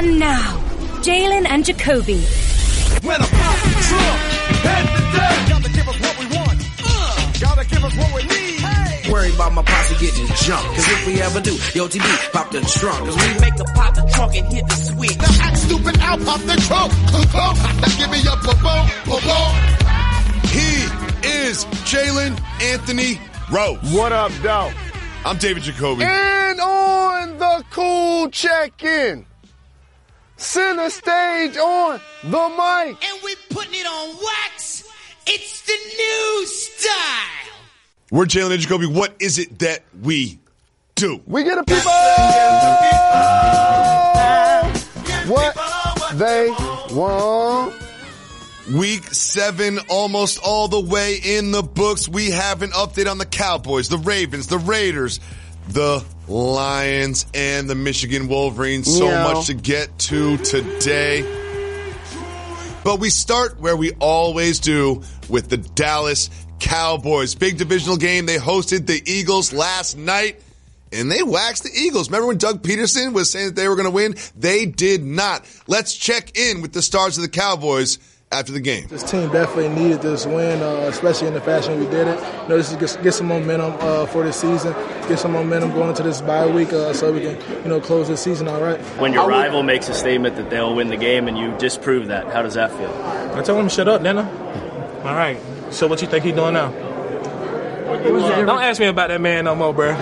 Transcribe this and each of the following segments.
And now, Jalen and Jacoby. When I pop the trunk, head to death. Gotta give us what we want. Uh, gotta give us what we need. Hey. Worry about my posse getting jumped. Cause if we ever do, yo TB, pop the trunk. Cause we make a pop the trunk and hit the switch. Now act stupid, I'll pop the trunk. now give me a boom, boom, boom. He is Jalen Anthony Rose. What up, dog? I'm David Jacoby. And on the cool check-in. Center stage on the mic. And we putting it on wax. It's the new style. We're Jalen and Jacoby. What is it that we do? We get a people what they want. Week seven, almost all the way in the books. We have an update on the Cowboys, the Ravens, the Raiders, the Lions, and the Michigan Wolverines. So Yeah. much to get to today. But we start where we always do with the Dallas Cowboys. Big divisional game. They hosted the Eagles last night. And they waxed the Eagles. Remember when Doug Pederson was saying that they were going to win? They did not. Let's check in with the stars of the Cowboys after the game. This team definitely needed this win, uh, especially in the fashion we did it. You know, this is get, get some momentum uh, for this season, get some momentum going into this bye week, uh, so we can, you know, close this season all right. When your rival makes a statement that they'll win the game and you disprove that, how does that feel? I told him shut up, didn't All right. So what you think he doing now? Don't ask me about that man no more, bro.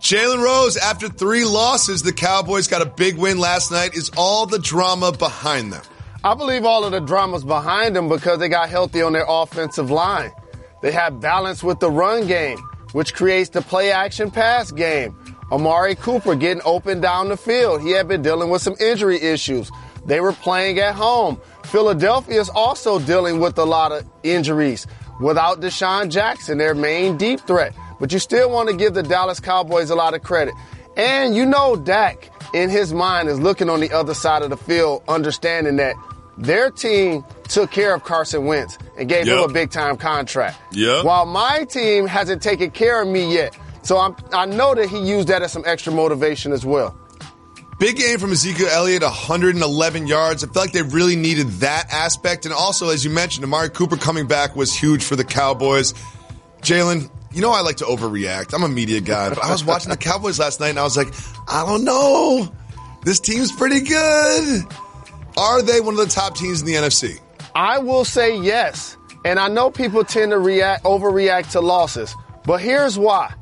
Jalen Rose, after three losses, the Cowboys got a big win last night. Is all the drama behind them? I believe all of the drama's behind them because they got healthy on their offensive line. They have balance with the run game, which creates the play action pass game. Amari Cooper getting open down the field. He had been dealing with some injury issues. They were playing at home. Philadelphia is also dealing with a lot of injuries without DeSean Jackson, their main deep threat. But you still want to give the Dallas Cowboys a lot of credit. And you know Dak in his mind is looking on the other side of the field, understanding that their team took care of Carson Wentz and gave him a big time contract. Yep. While my team hasn't taken care of me yet. So I'm, I know that he used that as some extra motivation as well. Big game from Ezekiel Elliott, 111 yards. I feel like they really needed that aspect. And also, as you mentioned, Amari Cooper coming back was huge for the Cowboys. Jalen, you know I like to overreact. I'm a media guy. But I was watching the Cowboys last night and I was like, I don't know. This team's pretty good. Are they one of the top teams in the NFC? I will say yes. And I know people tend to react, overreact to losses, but here's why.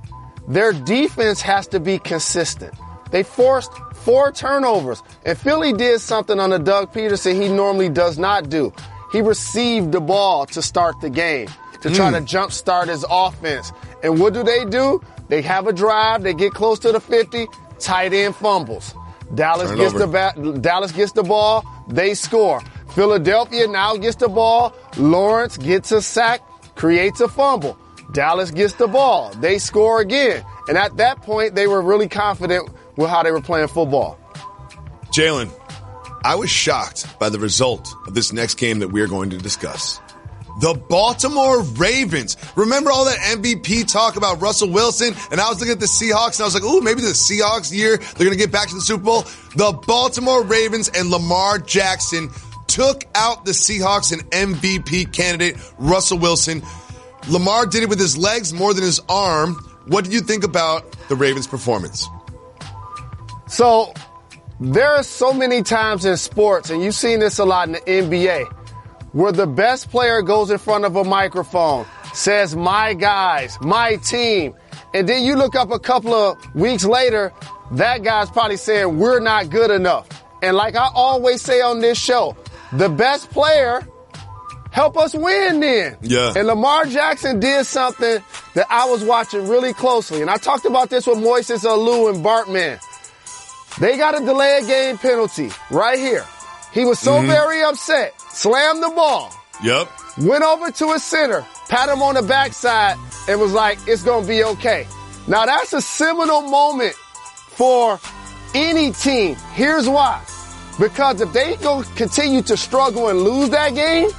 Their defense has to be consistent. They forced four turnovers, and Philly did something under Doug Pederson he normally does not do. He received the ball to start the game, to try to hmm. jumpstart his offense. And what do they do? They have a drive, they get close to the 50, tight end fumbles. Dallas gets the ba- Dallas gets the ball, they score. Philadelphia now gets the ball. Lawrence gets a sack, creates a fumble. Dallas gets the ball. They score again. And at that point, they were really confident with how they were playing football. Jalen, I was shocked by the result of this next game that we are going to discuss. The Baltimore Ravens. Remember all that MVP talk about Russell Wilson? And I was looking at the Seahawks and I was like, ooh, maybe the Seahawks year, they're going to get back to the Super Bowl. The Baltimore Ravens and Lamar Jackson took out the Seahawks and MVP candidate Russell Wilson. Lamar did it with his legs more than his arm. What did you think about the Ravens' performance? So there are so many times in sports, and you've seen this a lot in the NBA, where the best player goes in front of a microphone, says, my guys, my team. And then you look up a couple of weeks later, that guy's probably saying, we're not good enough. And like I always say on this show, the best player help us win then. Yeah. And Lamar Jackson did something that I was watching really closely. And I talked about this with Moises Alou and Bartman. They got a delay of game penalty right here. He was so mm-hmm. very upset, slammed the ball, Yep. went over to his center, pat him on the backside, and was like, it's gonna be okay. Now that's a seminal moment for any team. Here's why. Because if they go continue to struggle and lose that game,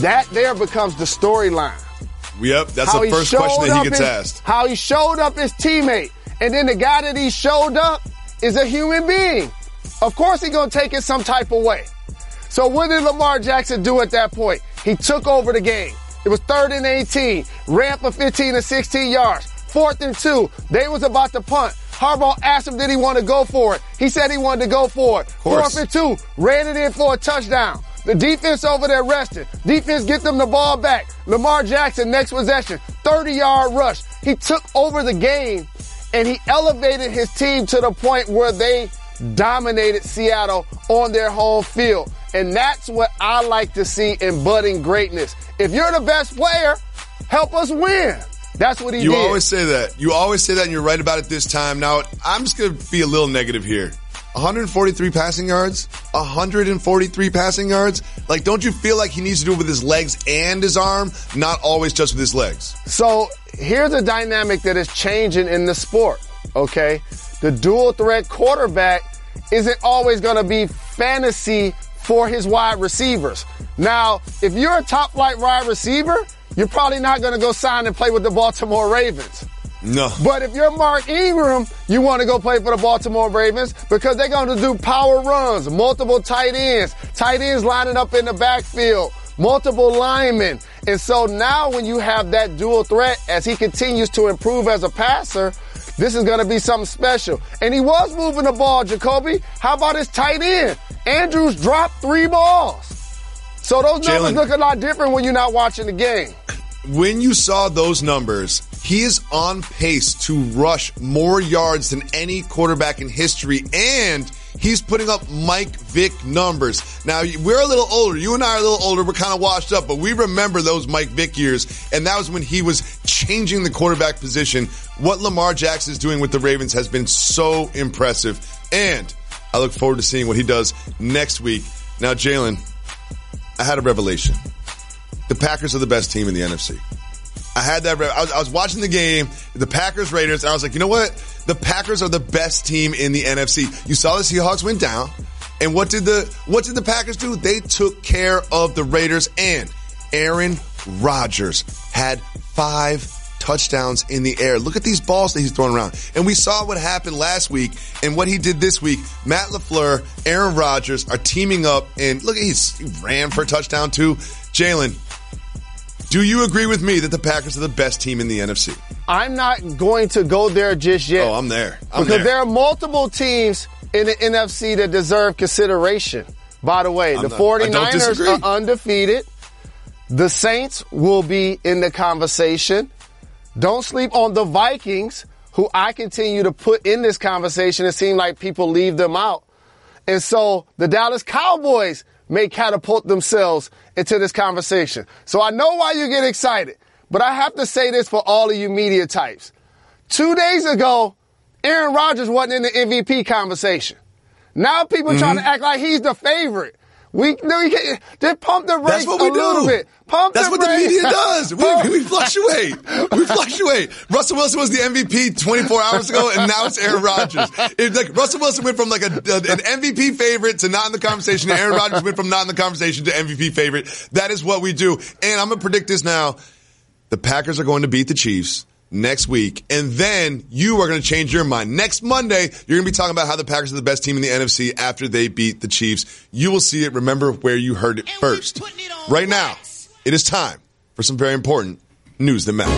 that there becomes the storyline. Yep. That's How the first question that he gets his- asked. How he showed up his teammate. And then the guy that he showed up is a human being. Of course he's going to take it some type of way. So what did Lamar Jackson do at that point? He took over the game. It was third and 18, ran for 15 to 16 yards. Fourth and two, they was about to punt. Harbaugh asked him, did he want to go for it? He said he wanted to go for it. Fourth and two, ran it in for a touchdown. The defense over there rested. Defense get them the ball back. Lamar Jackson, next possession, 30 yard rush. He took over the game and he elevated his team to the point where they dominated Seattle on their home field. And that's what I like to see in budding greatness. If you're the best player, help us win. That's what he You did. You always say that. You always say that, and you're right about it this time. Now, I'm just going to be a little negative here. 143 passing yards, 143 passing yards. Like, don't you feel like he needs to do it with his legs and his arm, not always just with his legs? So here's a dynamic that is changing in the sport. Okay. The dual threat quarterback isn't always going to be fantasy for his wide receivers. Now, if you're a top flight wide receiver, you're probably not going to go sign and play with the Baltimore Ravens. No. But if you're Mark Ingram, you want to go play for the Baltimore Ravens because they're going to do power runs, multiple tight ends, tight ends lining up in the backfield, multiple linemen. And so now when you have that dual threat as he continues to improve as a passer, this is going to be something special. And he was moving the ball, Jacoby. How about his tight end? Andrews dropped three balls. So those numbers look a lot different when you're not watching the game. when you saw those numbers, he is on pace to rush more yards than any quarterback in history, and he's putting up Mike Vick numbers. Now, we're a little older. You and I are a little older. We're kind of washed up, but we remember those Mike Vick years, and that was when he was changing the quarterback position. What Lamar Jackson is doing with the Ravens has been so impressive, and I look forward to seeing what he does next week. Now, Jalen, I had a revelation the Packers are the best team in the NFC. I had that. I was, I was watching the game, the Packers Raiders, and I was like, you know what? The Packers are the best team in the NFC. You saw the Seahawks went down, and what did the what did the Packers do? They took care of the Raiders, and Aaron Rodgers had five touchdowns in the air. Look at these balls that he's throwing around. And we saw what happened last week and what he did this week. Matt LaFleur, Aaron Rodgers are teaming up and look, he's, he ran for a touchdown too. Jalen, do you agree with me that the Packers are the best team in the NFC? I'm not going to go there just yet. Oh, I'm there. I'm because there. there are multiple teams in the NFC that deserve consideration. By the way, I'm the not- I don't 49ers are undefeated. The Saints will be in the conversation. Don't sleep on the Vikings, who I continue to put in this conversation. It seems like people leave them out. And so the Dallas Cowboys may catapult themselves into this conversation. So I know why you get excited, but I have to say this for all of you media types. Two days ago, Aaron Rodgers wasn't in the MVP conversation. Now people trying Mm-hmm. to act like he's the favorite. We, no, we can't, just pump the brakes That's what a we little do. bit. Pump That's the what the media does. We, we fluctuate. We fluctuate. Russell Wilson was the MVP 24 hours ago, and now it's Aaron Rodgers. It's like Russell Wilson went from like a, a- an MVP favorite to not in the conversation, and Aaron Rodgers went from not in the conversation to MVP favorite. That is what we do. And I'm gonna predict this now. The Packers are going to beat the Chiefs next week, and then you are going to change your mind. Next Monday, you're going to be talking about how the Packers are the best team in the NFC after they beat the Chiefs. You will see it. Remember where you heard it And first. it Right now, it is time for some very important news that matter.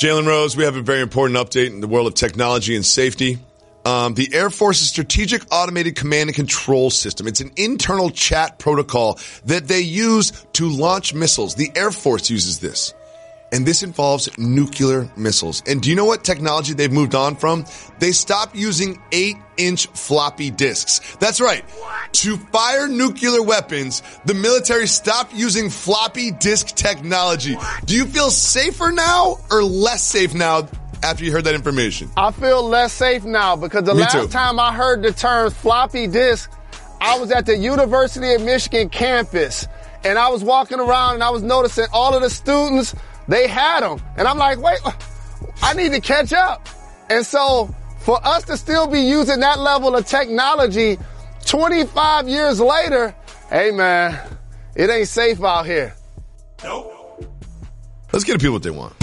Jalen Rose, we have a very important update in the world of technology and safety. Um, the Air Force's Strategic Automated Command and Control System. It's an internal chat protocol that they use to launch missiles. The Air Force uses this. And this involves nuclear missiles. And do you know what technology they've moved on from? They stopped using eight inch floppy disks. That's right. To fire nuclear weapons, the military stopped using floppy disk technology. Do you feel safer now or less safe now after you heard that information? I feel less safe now because the Me last too. time I heard the term floppy disk, I was at the University of Michigan campus and I was walking around and I was noticing all of the students, they had them. And I'm like, wait, I need to catch up. And so for us to still be using that level of technology 25 years later, hey man, it ain't safe out here. Let's get the people what they want.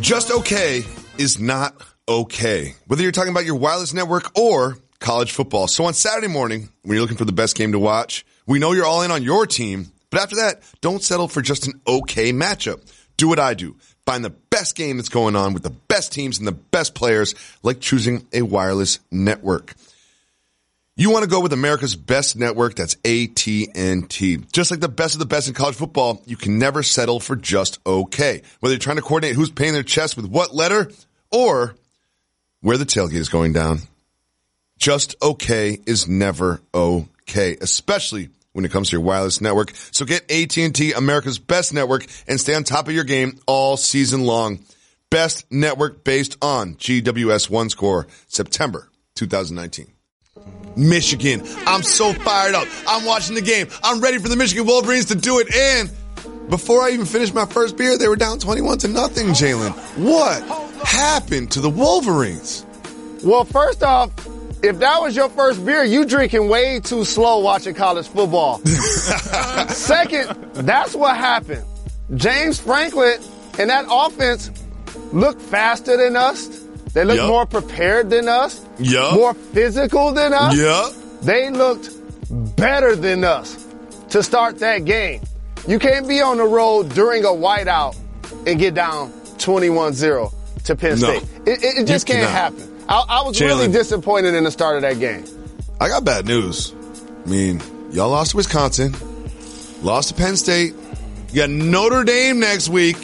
Just okay is not okay. Whether you're talking about your wireless network or college football. So on Saturday morning, when you're looking for the best game to watch, we know you're all in on your team, but after that, don't settle for just an okay matchup. Do what I do. Find the best game that's going on with the best teams and the best players, like choosing a wireless network. You want to go with America's best network, that's AT&T. Just like the best of the best in college football, you can never settle for just okay. Whether you're trying to coordinate who's paying their chest with what letter or where the tailgate is going down, just okay is never okay, especially when it comes to your wireless network. So get AT&T, America's best network, and stay on top of your game all season long. Best network based on GWS One Score, September 2019. Michigan. I'm so fired up. I'm watching the game. I'm ready for the Michigan Wolverines to do it. And before I even finished my first beer, they were down 21 to nothing, Jalen. What happened to the Wolverines? Well, first off, if that was your first beer, you drinking way too slow watching college football. Second, that's what happened. James Franklin and that offense looked faster than us. They looked Yup. more prepared than us. Yup. More physical than us. Yep. They looked better than us to start that game. You can't be on the road during a whiteout and get down 21-0 to Penn No. State. It, it, it just can't happen. I, I was really disappointed in the start of that game. I got bad news. I mean, y'all lost to Wisconsin, lost to Penn State. You got Notre Dame next week.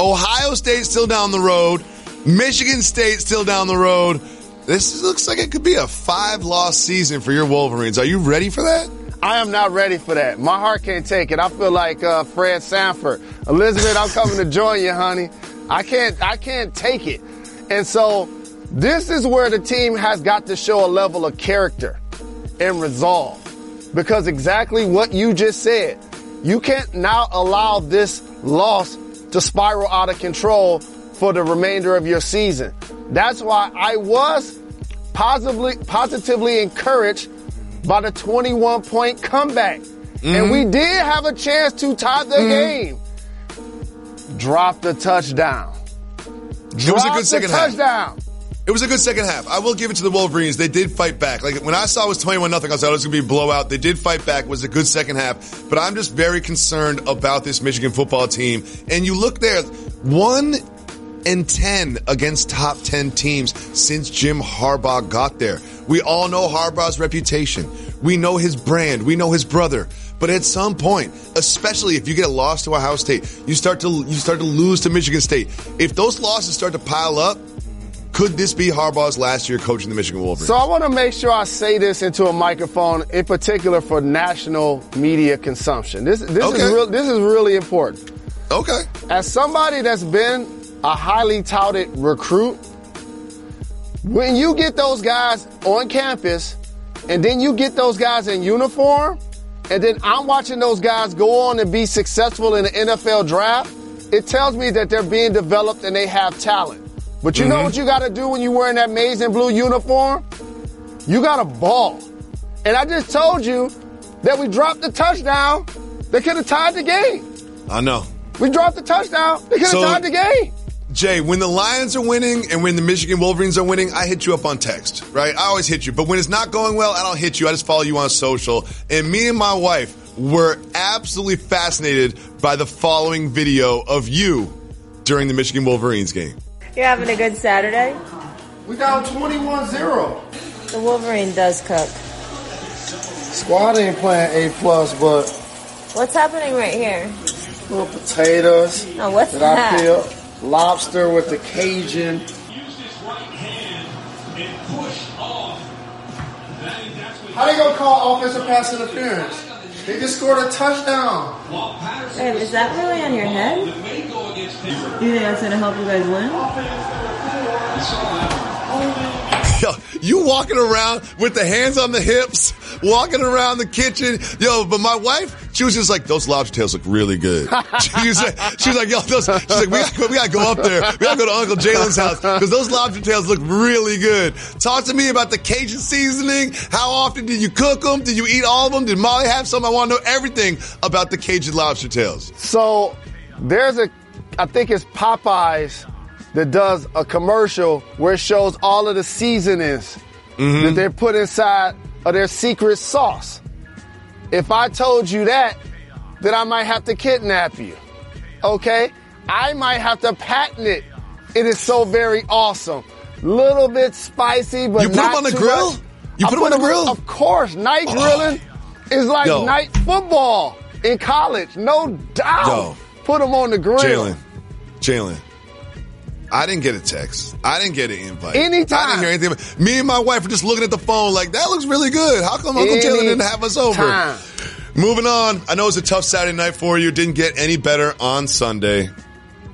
Ohio State still down the road. Michigan State still down the road. This looks like it could be a five loss season for your Wolverines. Are you ready for that? I am not ready for that. My heart can't take it. I feel like uh, Fred Sanford. Elizabeth, I'm coming to join you, honey. I can't. I can't take it. And so, this is where the team has got to show a level of character and resolve, because exactly what you just said, you can't now allow this loss to spiral out of control for the remainder of your season. That's why I was positively positively encouraged by the 21 point comeback. And we mm-hmm. did have a chance to tie the mm-hmm. game. Drop the touchdown. It was a good second half. touchdown. It was a good second half. I will give it to the Wolverines. They did fight back. Like when I saw it was 21 nothing, I oh, thought it was going to be a blowout. They did fight back. It was a good second half. But I'm just very concerned about this Michigan football team. And you look there, one and 10 against top 10 teams since Jim Harbaugh got there. We all know Harbaugh's reputation. We know his brand. We know his brother. But at some point, especially if you get a loss to Ohio State, you start to you start to lose to Michigan State. If those losses start to pile up, could this be Harbaugh's last year coaching the Michigan Wolverines? So I want to make sure I say this into a microphone, in particular for national media consumption. This this Okay. is real, this is really important. okay. As somebody that's been a highly touted recruit, when you get those guys on campus, and then you get those guys in uniform, and then I'm watching those guys go on and be successful in the NFL draft, it tells me that they're being developed and they have talent. But you know mm-hmm. what you got to do when you're wearing that maize and blue uniform? You got to ball. And I just told you that we dropped the touchdown. They could have tied the game. I know. We dropped the touchdown. They could have So- tied the game. Jay, when the Lions are winning and when the Michigan Wolverines are winning, I hit you up on text, right? I always hit you. But when it's not going well, I don't hit you. I just follow you on social. And me and my wife were absolutely fascinated by the following video of you during the Michigan Wolverines game. You're having a good Saturday? We down 21-0. The Wolverine does cook. Squad ain't playing A plus, but What's happening right here? little potatoes Oh, what's that I that? Peel, lobster with the Cajun. How they gonna call offensive pass interference? They just scored a touchdown. Babe, is that really on your head? You think that's gonna help you guys win? Yo, you walking around with the hands on the hips, walking around the kitchen. Yo, but my wife, she was just like, those lobster tails look really good. She was like, she was like yo, those, she's like, we gotta, we gotta go up there. We gotta go to Uncle Jalen's house because those lobster tails look really good. Talk to me about the Cajun seasoning. How often did you cook them? Did you eat all of them? Did Molly have some? I want to know everything about the Cajun lobster tails. So there's a, I think it's Popeyes that does a commercial where it shows all of the seasonings mm-hmm. that they're put inside of their secret sauce. If I told you that, then I might have to kidnap you. Okay? I might have to patent it. It is so very awesome. Little bit spicy, but You put not on the grill? much. You put them on the grill? Oh. Of course. Night oh. grilling is like Yo. night football in college. No doubt. Yo. Put them on the grill. Jalen, Jalen. I didn't get a text. I didn't get an invite. Anytime. I didn't hear anything. about- Me and my wife are just looking at the phone like, that looks really good. How come Uncle Taylor didn't have us over? Moving on. I know it was a tough Saturday night for you. Didn't get any better on Sunday.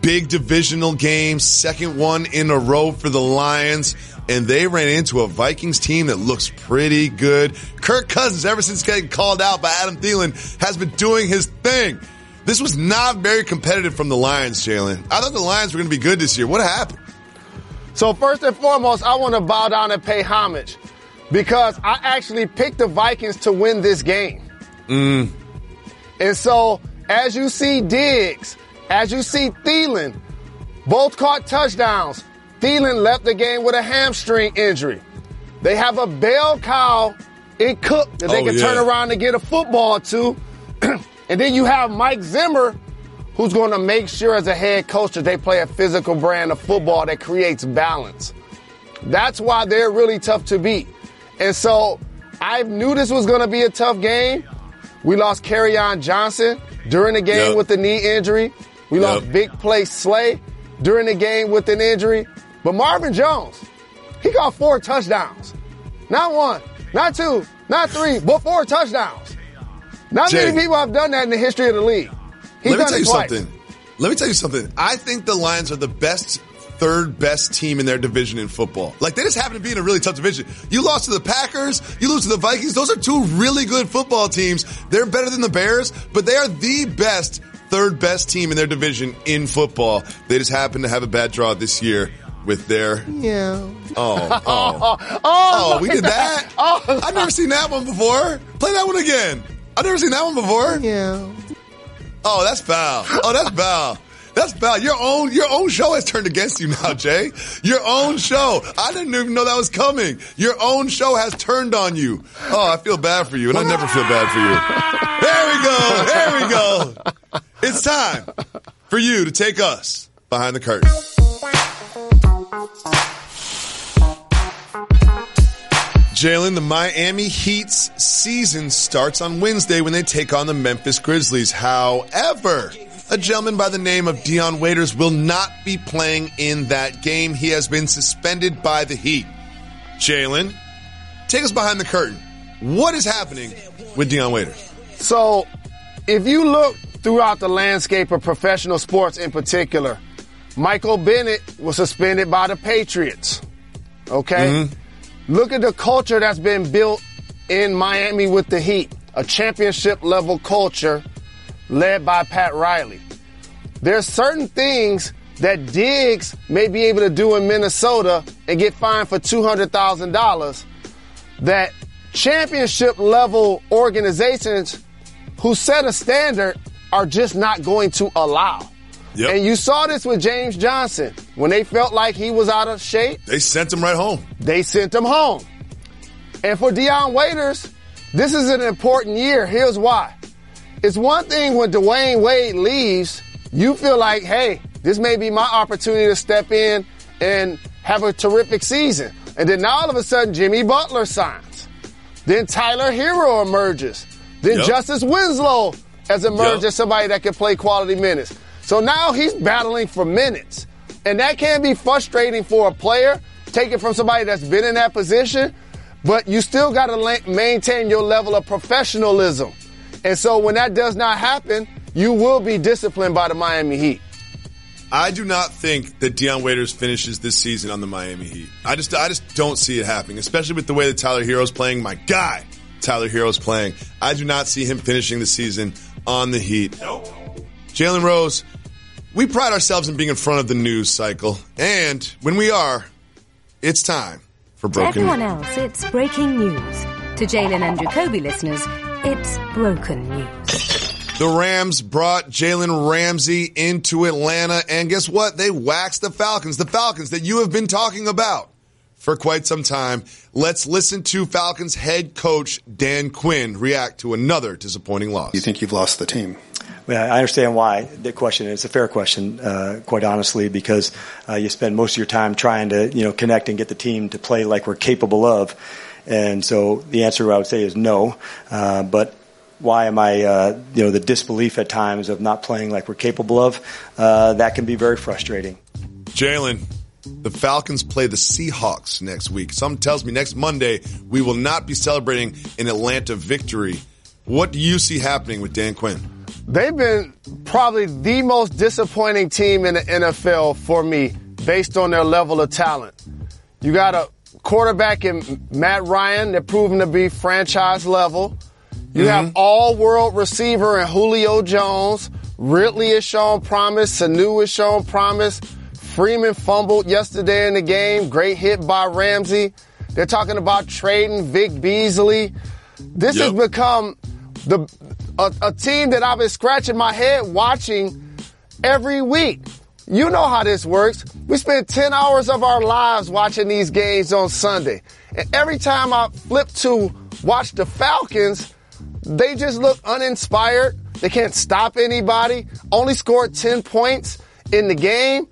Big divisional game, second one in a row for the Lions. And they ran into a Vikings team that looks pretty good. Kirk Cousins, ever since getting called out by Adam Thielen, has been doing his thing. This was not very competitive from the Lions, Jalen. I thought the Lions were going to be good this year. What happened? So first and foremost, I want to bow down and pay homage because I actually picked the Vikings to win this game. Mm. And so as you see Diggs, as you see Thielen, both caught touchdowns. Thielen left the game with a hamstring injury. They have a bell cow in Cook that they Oh, can yeah. turn around and get a football to. and then you have Mike Zimmer, who's going to make sure as a head coach that they play a physical brand of football that creates balance. That's why they're really tough to beat. And so I knew this was going to be a tough game. We lost on Johnson during the game Yep. with the knee injury. We lost big play Slay during the game with an injury. But Marvin Jones, he got four touchdowns. Not one, not two, not three, but four touchdowns. Not Jay. many people have done that in the history of the league. He's Let me tell you twice. something. Let me tell you something. I think the Lions are the best, third best team in their division in football. Like they just happen to be in a really tough division. You lost to the Packers, you lose to the Vikings. Those are two really good football teams. They're better than the Bears, but they are the best, third best team in their division in football. They just happen to have a bad draw this year with their Yeah. oh oh Oh, oh we did that. God. Oh, I've never seen that one before. Play that one again. I've never seen that one before. yeah. Oh, that's foul. Oh, that's foul. That's foul. Your own your own show has turned against you now, Jay. Your own show. I didn't even know that was coming. Your own show has turned on you. Oh, I feel bad for you, and I never feel bad for you. There we go. There we go. It's time for you to take us behind the curtain. Jalen, the Miami Heat's season starts on Wednesday when they take on the Memphis Grizzlies. However, a gentleman by the name of Dion Waiters will not be playing in that game. He has been suspended by the Heat. Jalen, take us behind the curtain. What is happening with Dion Waiters? So, if you look throughout the landscape of professional sports in particular, Michael Bennett was suspended by the Patriots. Okay? Mm-hmm. Look at the culture that's been built in Miami with the Heat. A championship level culture led by Pat Riley. There's certain things that Diggs may be able to do in Minnesota and get fined for $200,000 that championship level organizations who set a standard are just not going to allow. Yep. And you saw this with James Johnson. When they felt like he was out of shape, They sent him right home. they sent him home. And for Dion Waiters, this is an important year. Here's why. It's one thing when Dwyane Wade leaves, you feel like, hey, this may be my opportunity to step in and have a terrific season. And then now all of a sudden, Jimmy Butler signs. Then Tyler Herro emerges. Then Yep. Justice Winslow has emerged Yep. as somebody that can play quality minutes. So now he's battling for minutes. And that can be frustrating for a player, Take it from somebody that's been in that position, but you still got to la- maintain your level of professionalism. And so when that does not happen, you will be disciplined by the Miami Heat. I do not think that Dion Waiters finishes this season on the Miami Heat. I just, I just don't see it happening, especially with the way that Tyler Herro's playing. My guy, Tyler Herro's playing. I do not see him finishing the season on the Heat. Jalen Rose, we pride ourselves in being in front of the news cycle, and when we are, it's time for To broken. everyone news. else, it's breaking news. To Jalen and Jacoby listeners, it's broken news. The Rams brought Jalen Ramsey into Atlanta, and guess what? They waxed the Falcons, the Falcons that you have been talking about for quite some time. Let's listen to Falcons head coach Dan Quinn react to another disappointing loss. You think you've lost the team? I understand why the question is a fair question, uh, quite honestly, because uh, you spend most of your time trying to, you know, connect and get the team to play like we're capable of. And so the answer I would say is no. Uh, but why am I, uh, you know, the disbelief at times of not playing like we're capable of? Uh, that can be very frustrating. Jalen, the Falcons play the Seahawks next week. Some tells me next Monday we will not be celebrating an Atlanta victory. What do you see happening with Dan Quinn? They've been probably the most disappointing team in the NFL for me based on their level of talent. You got a quarterback in Matt Ryan that proven to be franchise level. You mm-hmm. have all world receiver in Julio Jones. Ridley is shown promise. Sanu is shown promise. Freeman fumbled yesterday in the game. Great hit by Ramsey. They're talking about trading Vic Beasley. This has become the a, a team that I've been scratching my head watching every week. You know how this works. We spend 10 hours of our lives watching these games on Sunday. And every time I flip to watch the Falcons, they just look uninspired. They can't stop anybody. Only scored 10 points in the game.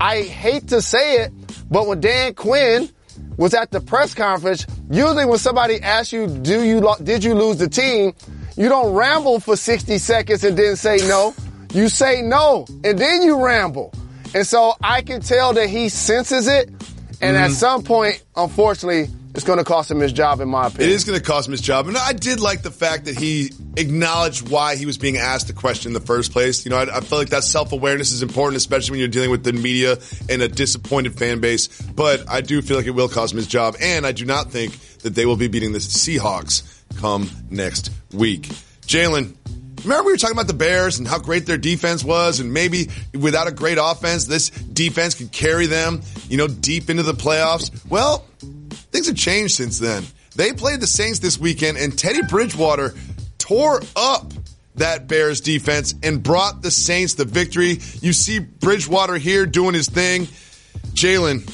I hate to say it, but when Dan Quinn was at the press conference, usually when somebody asks you, do you, did you lose the team? You don't ramble for 60 seconds and then say no. You say no and then you ramble. And so I can tell that he senses it. And at Mhm. some point, unfortunately, it's going to cost him his job in my opinion. It is going to cost him his job. And I did like the fact that he acknowledged why he was being asked the question in the first place. You know, I, I feel like that self awareness is important, especially when you're dealing with the media and a disappointed fan base. But I do feel like it will cost him his job. And I do not think that they will be beating the Seahawks come next week. Jalen, remember we were talking about the Bears and how great their defense was, and maybe without a great offense, this defense could carry them, you know, deep into the playoffs. Well, things have changed since then. They played the Saints this weekend, and Teddy Bridgewater tore up that Bears defense and brought the Saints the victory. You see Bridgewater here doing his thing. Jalen,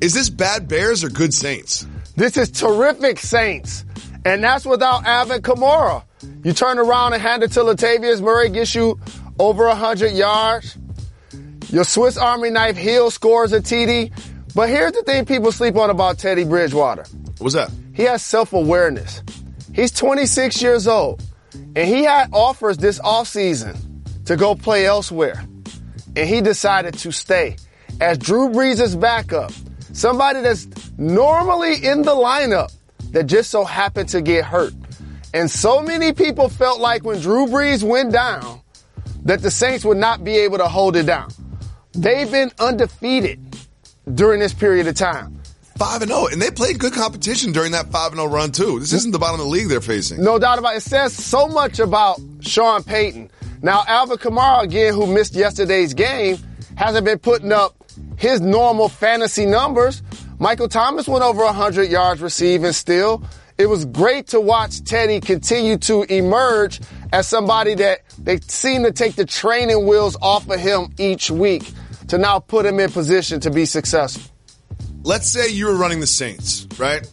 is this bad Bears or good Saints? This is terrific Saints. And that's without Alvin Kamara. You turn around and hand it to Latavius Murray, gets you over 100 yards. Your Swiss Army knife Hill scores a TD. But here's the thing people sleep on about Teddy Bridgewater. What's that? He has self-awareness. He's 26 years old. And he had offers this offseason to go play elsewhere. And he decided to stay as Drew Brees' backup. Somebody that's normally in the lineup that just so happened to get hurt. And so many people felt like when Drew Brees went down that the Saints would not be able to hold it down. They've been undefeated during this period of time. 5 and 0, and they played good competition during that 5 and 0 run too. This isn't the bottom of the league they're facing. No doubt about it. It says so much about Sean Payton. Now, Alvin Kamara, again, who missed yesterday's game, hasn't been putting up his normal fantasy numbers. Michael Thomas went over 100 yards receiving still. It was great to watch Teddy continue to emerge as somebody that they seem to take the training wheels off of him each week to now put him in position to be successful. Let's say you were running the Saints, right?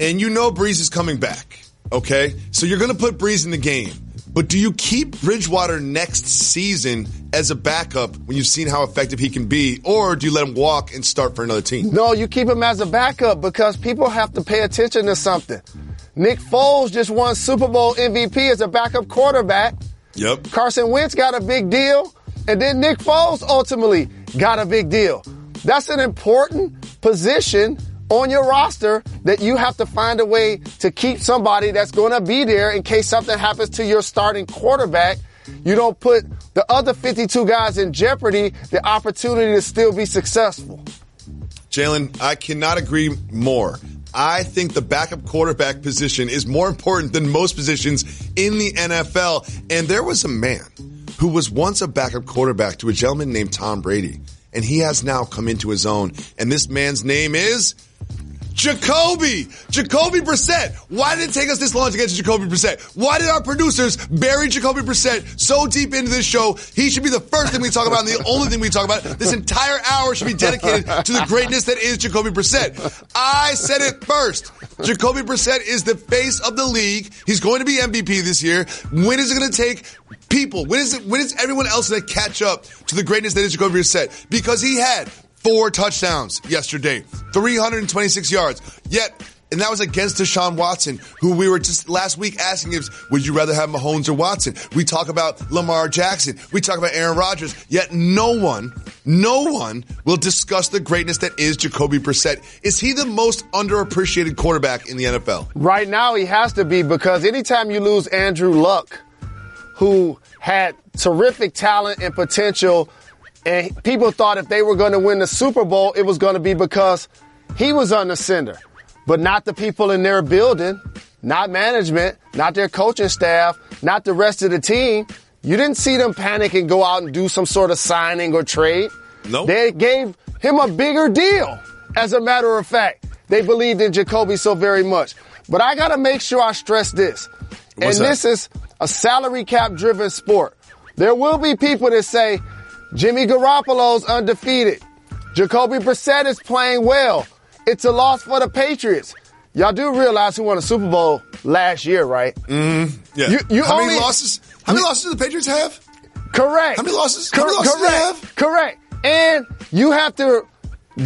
And you know Brees is coming back, okay? So you're going to put Brees in the game. But do you keep Bridgewater next season as a backup when you've seen how effective he can be, or do you let him walk and start for another team? No, you keep him as a backup because people have to pay attention to something. Nick Foles just won Super Bowl MVP as a backup quarterback. Yep. Carson Wentz got a big deal, and then Nick Foles ultimately got a big deal. That's an important position on your roster that you have to find a way to keep somebody that's going to be there in case something happens to your starting quarterback. You don't put the other 52 guys in jeopardy, the opportunity to still be successful. Jalen, I cannot agree more. I think the backup quarterback position is more important than most positions in the NFL. And there was a man who was once a backup quarterback to a gentleman named Tom Brady. And he has now come into his own. And this man's name is Jacoby, Jacoby Brissett. Why did it take us this long to get to Jacoby Brissett? Why did our producers bury Jacoby Brissett so deep into this show? He should be the first thing we talk about and the only thing we talk about. This entire hour should be dedicated to the greatness that is Jacoby Brissett. I said it first. Jacoby Brissett is the face of the league. He's going to be MVP this year. When is it going to take people? When is it? When is everyone else going to catch up to the greatness that is Jacoby Brissett? Because he had four touchdowns yesterday, 326 yards. Yet, and that was against Deshaun Watson, who we were just last week asking if, would you rather have Mahomes or Watson? We talk about Lamar Jackson. We talk about Aaron Rodgers. Yet no one, no one will discuss the greatness that is Jacoby Brissett. Is he the most underappreciated quarterback in the NFL? Right now, he has to be because anytime you lose Andrew Luck, who had terrific talent and potential, and people thought if they were going to win the Super Bowl, it was going to be because he was on the center, but not the people in their building, not management, not their coaching staff, not the rest of the team. You didn't see them panic and go out and do some sort of signing or trade. Nope. They gave him a bigger deal. As a matter of fact, they believed in Jacoby so very much. But I got to make sure I stress this. What's and this is a salary cap driven sport. There will be people that say Jimmy Garoppolo's undefeated. Jacoby Brissett is playing well. It's a loss for the Patriots. Y'all do realize who won the Super Bowl last year, right? Mm, yeah. You, you how only, many losses? How many losses do the Patriots have? Correct. How many losses? How many losses do they correct. have? Correct. And you have to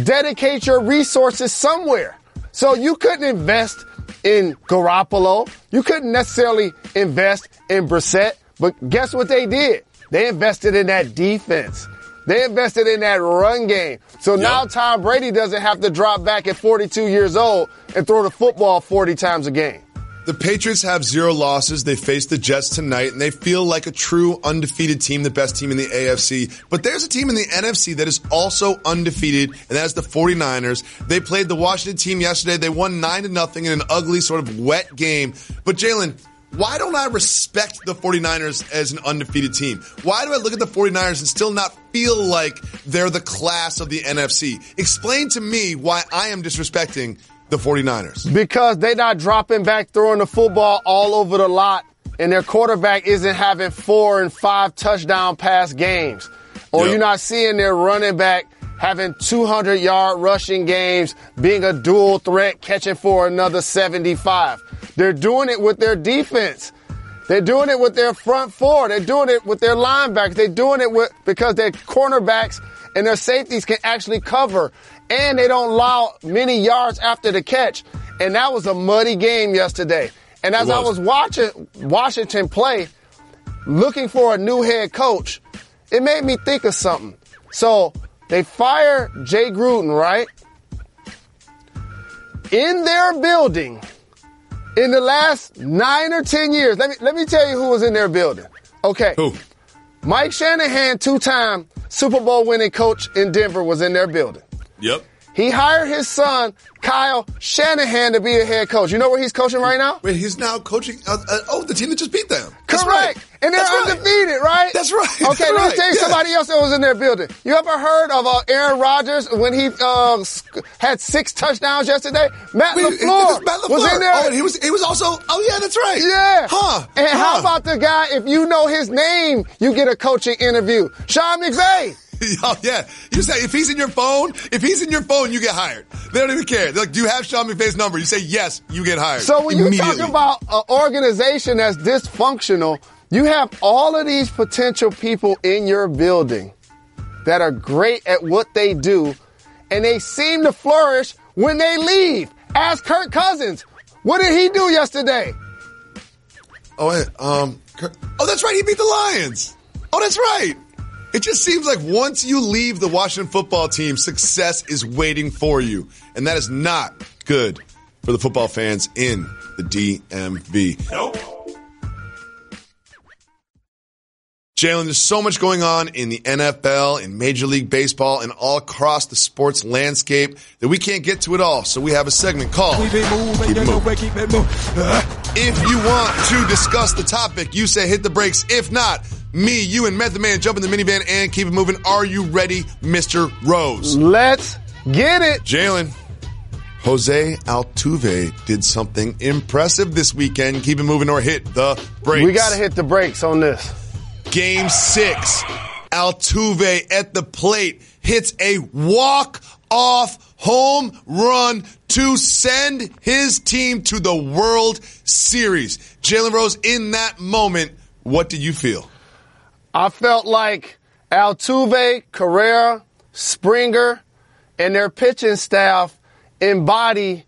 dedicate your resources somewhere. So you couldn't invest in Garoppolo. You couldn't necessarily invest in Brissett. But guess what they did? They invested in that defense. They invested in that run game. So now Tom Brady doesn't have to drop back at 42 years old and throw the football 40 times a game. The Patriots have zero losses. They face the Jets tonight, and they feel like a true undefeated team, the best team in the AFC. But there's a team in the NFC that is also undefeated, and that's the 49ers. They played the Washington team yesterday. They won 9 to nothing in an ugly, sort of wet game. But Jalen, why don't I respect the 49ers as an undefeated team? Why do I look at the 49ers and still not feel like they're the class of the NFC? Explain to me why I am disrespecting the 49ers. Because they're not dropping back, throwing the football all over the lot, and their quarterback isn't having four and five touchdown pass games. Or Yep. you're not seeing their running back having 200 yard rushing games, being a dual threat, catching for another 75. They're doing it with their defense. They're doing it with their front four. They're doing it with their linebackers. They're doing it with because their cornerbacks and their safeties can actually cover, and they don't allow many yards after the catch. And that was a muddy game yesterday. And as It I was. was watching Washington play, looking for a new head coach, it made me think of something. So they fire Jay Gruden, right? In their building, in the last nine or ten years, let me let me tell you who was in their building. Okay. Who? Mike Shanahan, two-time Super Bowl winning coach in Denver, was in their building. Yep. He hired his son, Kyle Shanahan, to be a head coach. You know where he's coaching right now? Wait, he's now coaching. Uh, uh, oh, the team that just beat them. Correct. right. And they're That's undefeated, right? That's right. Okay, That's let me right. tell you Yeah. somebody else that was in their building. You ever heard of uh, Aaron Rodgers when he uh, had six touchdowns yesterday? Matt Wait, LaFleur, Matt was in there. Oh, and he was. He was also. Oh, yeah, that's right. Yeah. Huh. And how about the guy, if you know his name, you get a coaching interview? Sean McVay. Oh yeah, you say if he's in your phone, if he's in your phone, you get hired. They don't even care. They're like, do you have Sean McVay's number? You say yes, you get hired. So when you immediately. talk about an organization that's dysfunctional, you have all of these potential people in your building that are great at what they do, and they seem to flourish when they leave. Ask Kirk Cousins. What did he do yesterday? oh, um, Kirk- oh, that's right. He beat the Lions. Oh, that's right. It just seems like once you leave the Washington football team, success is waiting for you, and that is not good for the football fans in the DMV. Nope. Jalen, there's so much going on in the NFL, in Major League Baseball, and all across the sports landscape that we can't get to it all. So we have a segment called Keep it moving, Keep It Moving. we keep it moving. Uh-huh. If you want to discuss the topic, you say hit the brakes. If not, me, you, and Method Man jump in the minivan and keep it moving. Are you ready, Mr. Rose? Let's get it. Jalen, Jose Altuve did something impressive this weekend. Keep it moving or hit the brakes. We got to hit the brakes on this. Game six, Altuve at the plate hits a walk off home run to send his team to the World Series. Jalen Rose, in that moment, what did you feel? I felt like Altuve, Correa, Springer, and their pitching staff embody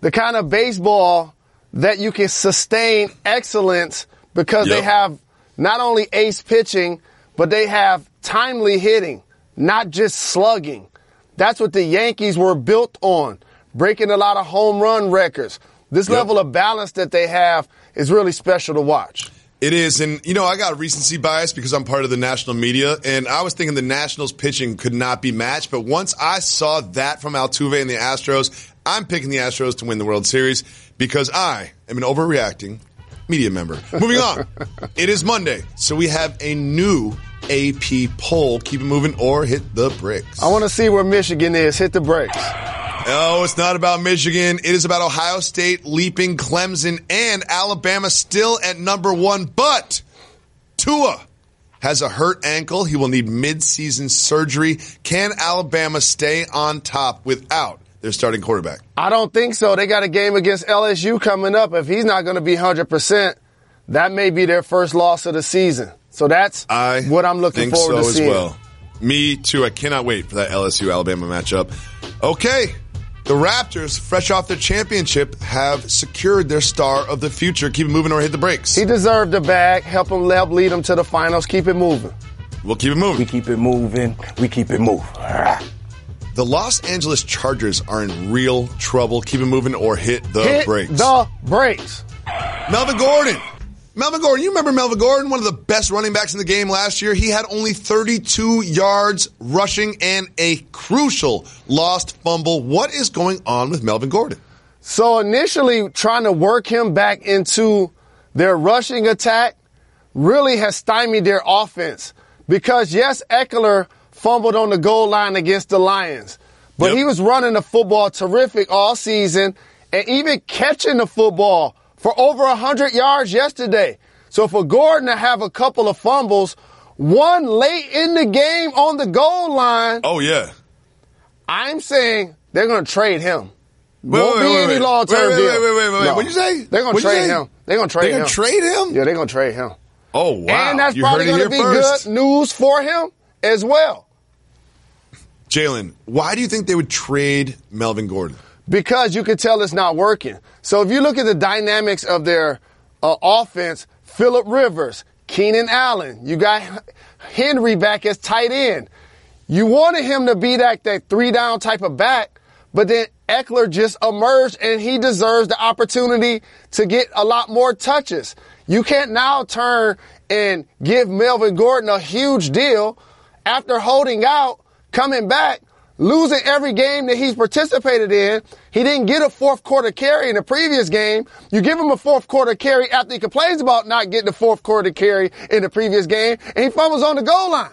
the kind of baseball that you can sustain excellence because Yep. they have not only ace pitching, but they have timely hitting, not just slugging. That's what the Yankees were built on, breaking a lot of home run records. This Yep. level of balance that they have is really special to watch. It is, and you know, I got recency bias because I'm part of the national media, and I was thinking the Nationals pitching could not be matched. But once I saw that from Altuve and the Astros, I'm picking the Astros to win the World Series because I am an overreacting media member. Moving on, it is Monday, so we have a new AP poll. Keep it moving or hit the bricks. I want to see where Michigan is. Hit the brakes. Oh, it's not about Michigan. It is about Ohio State leaping Clemson and Alabama still at number one. But Tua has a hurt ankle. He will need midseason surgery. Can Alabama stay on top without their starting quarterback? I don't think so. They got a game against LSU coming up. If he's not going to be 100%, that may be their first loss of the season. So that's I what I'm looking think forward so to as seeing. well. Me too. I cannot wait for that LSU Alabama matchup. Okay. The Raptors, fresh off their championship, have secured their star of the future. Keep it moving or hit the brakes. He deserved the bag. Help him help lead him to the finals. Keep it moving. We'll keep it moving. We keep it moving. We keep it moving. The Los Angeles Chargers are in real trouble. Keep it moving or hit the Hit brakes. the brakes. Melvin Gordon. Melvin Gordon, you remember Melvin Gordon, one of the best running backs in the game last year? He had only 32 yards rushing and a crucial lost fumble. What is going on with Melvin Gordon? So initially trying to work him back into their rushing attack really has stymied their offense. Because yes, Ekeler fumbled on the goal line against the Lions, but Yep. he was running the football terrific all season and even catching the football for over 100 yards yesterday. So for Gordon to have a couple of fumbles, one late in the game on the goal line, Oh, yeah. I'm saying they're going to trade him. Wait, Won't wait, be wait, any long term wait, deal. wait, wait, wait, wait. What'd you say? They're gonna What'd you trade him. They're gonna trade him. They're gonna trade him? Yeah, they're gonna trade him. Oh, wow. And that's you probably gonna be first. good news for him as well. Jalen, why do you think they would trade Melvin Gordon? Because you can tell it's not working. So if you look at the dynamics of their uh, offense, Philip Rivers, Keenan Allen, you got Henry back as tight end. You wanted him to be that, that three down type of back, but then Ekeler just emerged and he deserves the opportunity to get a lot more touches. You can't now turn and give Melvin Gordon a huge deal after holding out, coming back, losing every game that he's participated in. He didn't get a fourth quarter carry in the previous game. You give him a fourth quarter carry after he complains about not getting the fourth quarter carry in the previous game, and he fumbles on the goal line.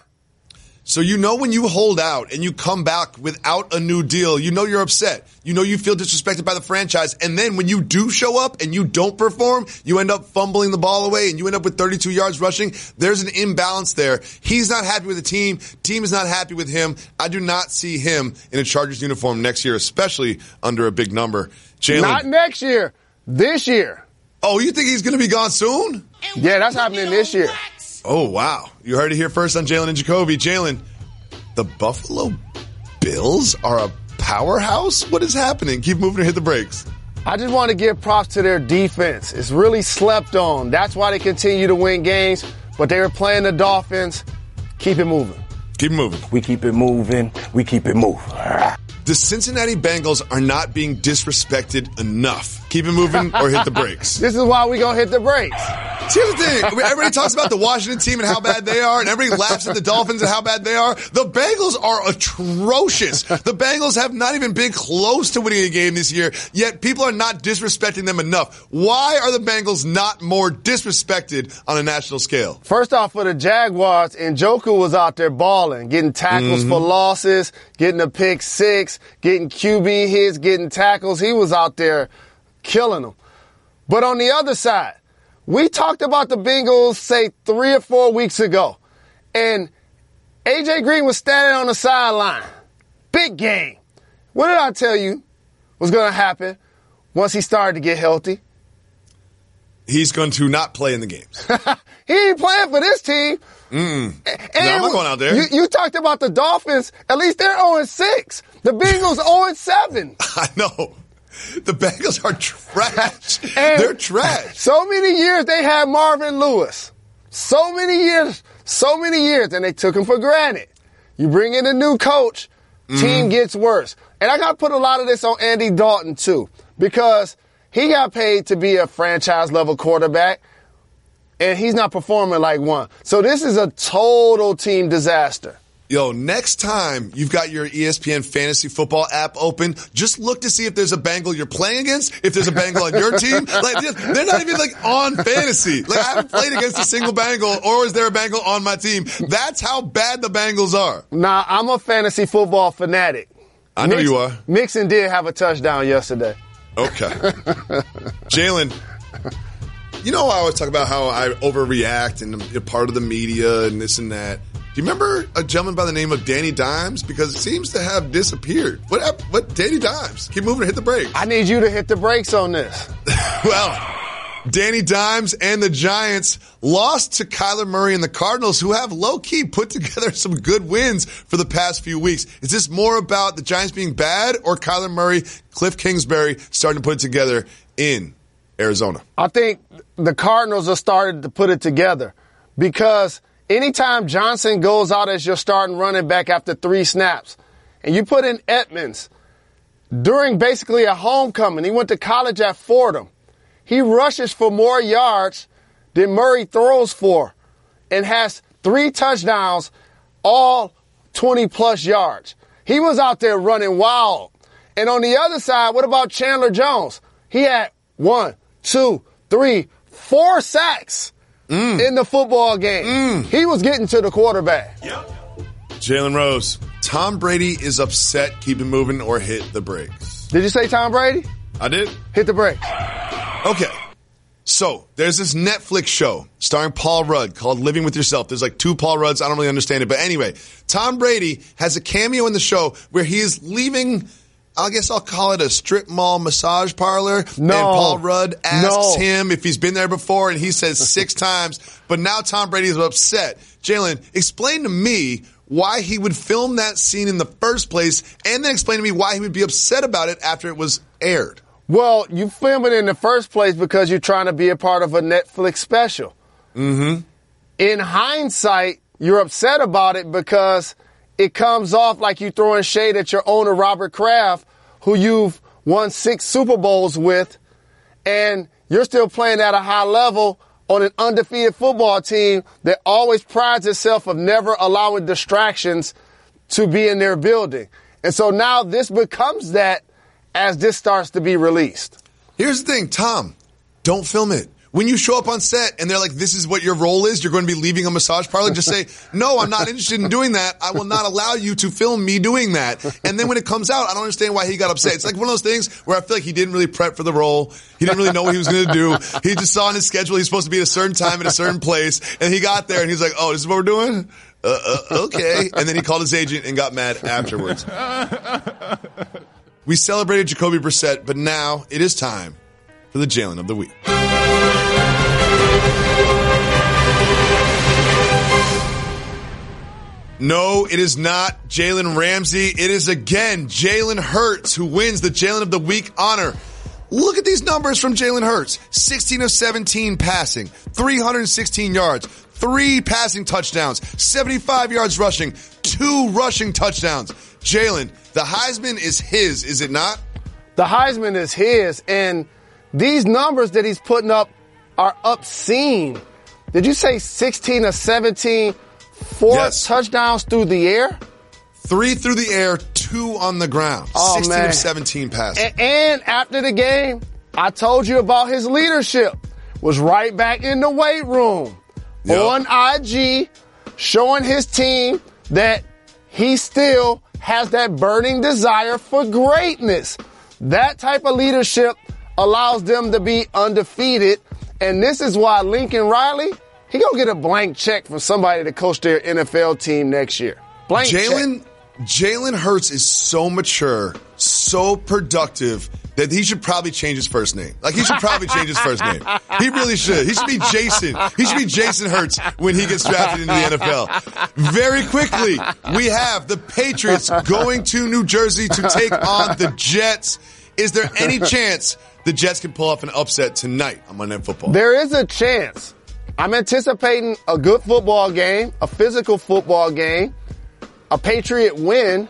So you know when you hold out and you come back without a new deal, you know you're upset. You know you feel disrespected by the franchise. And then when you do show up and you don't perform, you end up fumbling the ball away and you end up with 32 yards rushing. There's an imbalance there. He's not happy with the team. Team is not happy with him. I do not see him in a Chargers uniform next year, especially under a big number. Jalen. Not next year, this year. oh, you think he's going to be gone soon? Yeah, that's happening this year. Oh, wow. You heard it here first on Jalen and Jacoby. Jalen, the Buffalo Bills are a powerhouse? What is happening? Keep moving or hit the brakes. I just want to give props to their defense. It's really slept on. That's why they continue to win games, but they were playing the Dolphins. Keep it moving. Keep moving. We keep it moving. We keep it moving. The Cincinnati Bengals are not being disrespected enough. Keep it moving or hit the brakes. This is why we gonna hit the brakes. See, Here's the thing. Everybody talks about the Washington team and how bad they are, and everybody laughs at the Dolphins and how bad they are. The Bengals are atrocious. The Bengals have not even been close to winning a game this year, yet people are not disrespecting them enough. Why are the Bengals not more disrespected on a national scale? First off, for the Jaguars, Ngakoue was out there balling, getting tackles for mm-hmm. losses, getting a pick six, getting QB hits, getting tackles. He was out there killing them. But on the other side, we talked about the Bengals, say, three or four weeks ago. And AJ Green was standing on the sideline. Big game. What did I tell you was going to happen once he started to get healthy? He's going to not play in the games. he ain't playing for this team. Mm. And no, I'm not going out there. You, you talked about the Dolphins. At least they're 0 6. The Bengals 0 7. I know. The Bengals are trash. They're trash. So many years they had Marvin Lewis. So many years, so many years, and they took him for granted. You bring in a new coach, team gets worse. And I got to put a lot of this on Andy Dalton too, because he got paid to be a franchise level quarterback, and he's not performing like one. So this is a total team disaster. Yo, next time you've got your ESPN fantasy football app open, just look to see if there's a Bengal you're playing against, if there's a Bengal on your team. Like, they're not even like on fantasy. Like, I haven't played against a single Bengal, or is there a Bengal on my team? That's how bad the Bengals are. Now, I'm a fantasy football fanatic. I know Mix- you are. Mixon did have a touchdown yesterday. Okay. Jalen, you know, I always talk about how I overreact and I'm part of the media and this and that. Do you remember a gentleman by the name of Danny Dimes? Because it seems to have disappeared. What hap- What? Danny Dimes? Keep moving. Hit the brakes. I need you to hit the brakes on this. well, Danny Dimes and the Giants lost to Kyler Murray and the Cardinals, who have low key put together some good wins for the past few weeks. Is this more about the Giants being bad or Kyler Murray, Cliff Kingsbury starting to put it together in Arizona? I think the Cardinals have started to put it together because anytime Johnson goes out as your starting running back after three snaps, and you put in Edmonds during basically a homecoming, he went to college at Fordham. He rushes for more yards than Murray throws for and has three touchdowns, all 20 plus yards. He was out there running wild. And on the other side, what about Chandler Jones? He had one, two, three, four sacks mm. in the football game. Mm. He was getting to the quarterback. Jalen Rose, Tom Brady is upset. Keep it moving or hit the brakes. Did you say Tom Brady? I did. Hit the brakes. Okay. So there's this Netflix show starring Paul Rudd called Living with Yourself. There's like two Paul Rudds. I don't really understand it. But anyway, Tom Brady has a cameo in the show where he is leaving, I guess I'll call it a strip mall massage parlor. No. And Paul Rudd asks No. him if he's been there before and he says six times. But now Tom Brady is upset. Jalen, explain to me why he would film that scene in the first place and then explain to me why he would be upset about it after it was aired. Well, you film it in the first place because you're trying to be a part of a Netflix special. Mm-hmm. In hindsight, you're upset about it because it comes off like you're throwing shade at your owner, Robert Kraft, who you've won six Super Bowls with, and you're still playing at a high level on an undefeated football team that always prides itself of never allowing distractions to be in their building. And so now this becomes that as this starts to be released. Here's the thing, Tom, don't film it. When you show up on set and they're like, this is what your role is, you're going to be leaving a massage parlor, just say, no, I'm not interested in doing that. I will not allow you to film me doing that. And then when it comes out, I don't understand why he got upset. It's like one of those things where I feel like he didn't really prep for the role. He didn't really know what he was going to do. He just saw on his schedule he's supposed to be at a certain time at a certain place. And he got there and he's like, oh, this is what we're doing? Uh, uh, okay. And then he called his agent and got mad afterwards. We celebrated Jacoby Brissett, but now it is time for the Jalen of the Week. No, it is not Jalen Ramsey. It is again Jalen Hurts who wins the Jalen of the Week honor. Look at these numbers from Jalen Hurts 16 of 17 passing, 316 yards, three passing touchdowns, 75 yards rushing, two rushing touchdowns. Jalen, the Heisman is his, is it not? The Heisman is his, and these numbers that he's putting up are obscene. Did you say 16 or 17? Four Yes. touchdowns through the air? Three through the air, two on the ground. Oh, 16 man. of 17 passes. A- and after the game, I told you about his leadership. Was right back in the weight room Yep. on IG, showing his team that he still has that burning desire for greatness. That type of leadership allows them to be undefeated. And this is why Lincoln Riley, he gonna get a blank check from somebody to coach their NFL team next year. Blank check. Jalen Jalen Hurts is so mature, so productive that he should probably change his first name. Like he should probably change his first name. He really should. He should be Jason. He should be Jason Hurts when he gets drafted into the NFL. Very quickly, we have the Patriots going to New Jersey to take on the Jets. Is there any chance the Jets can pull off an upset tonight on Monday Night Football? There is a chance. I'm anticipating a good football game, a physical football game, a Patriot win,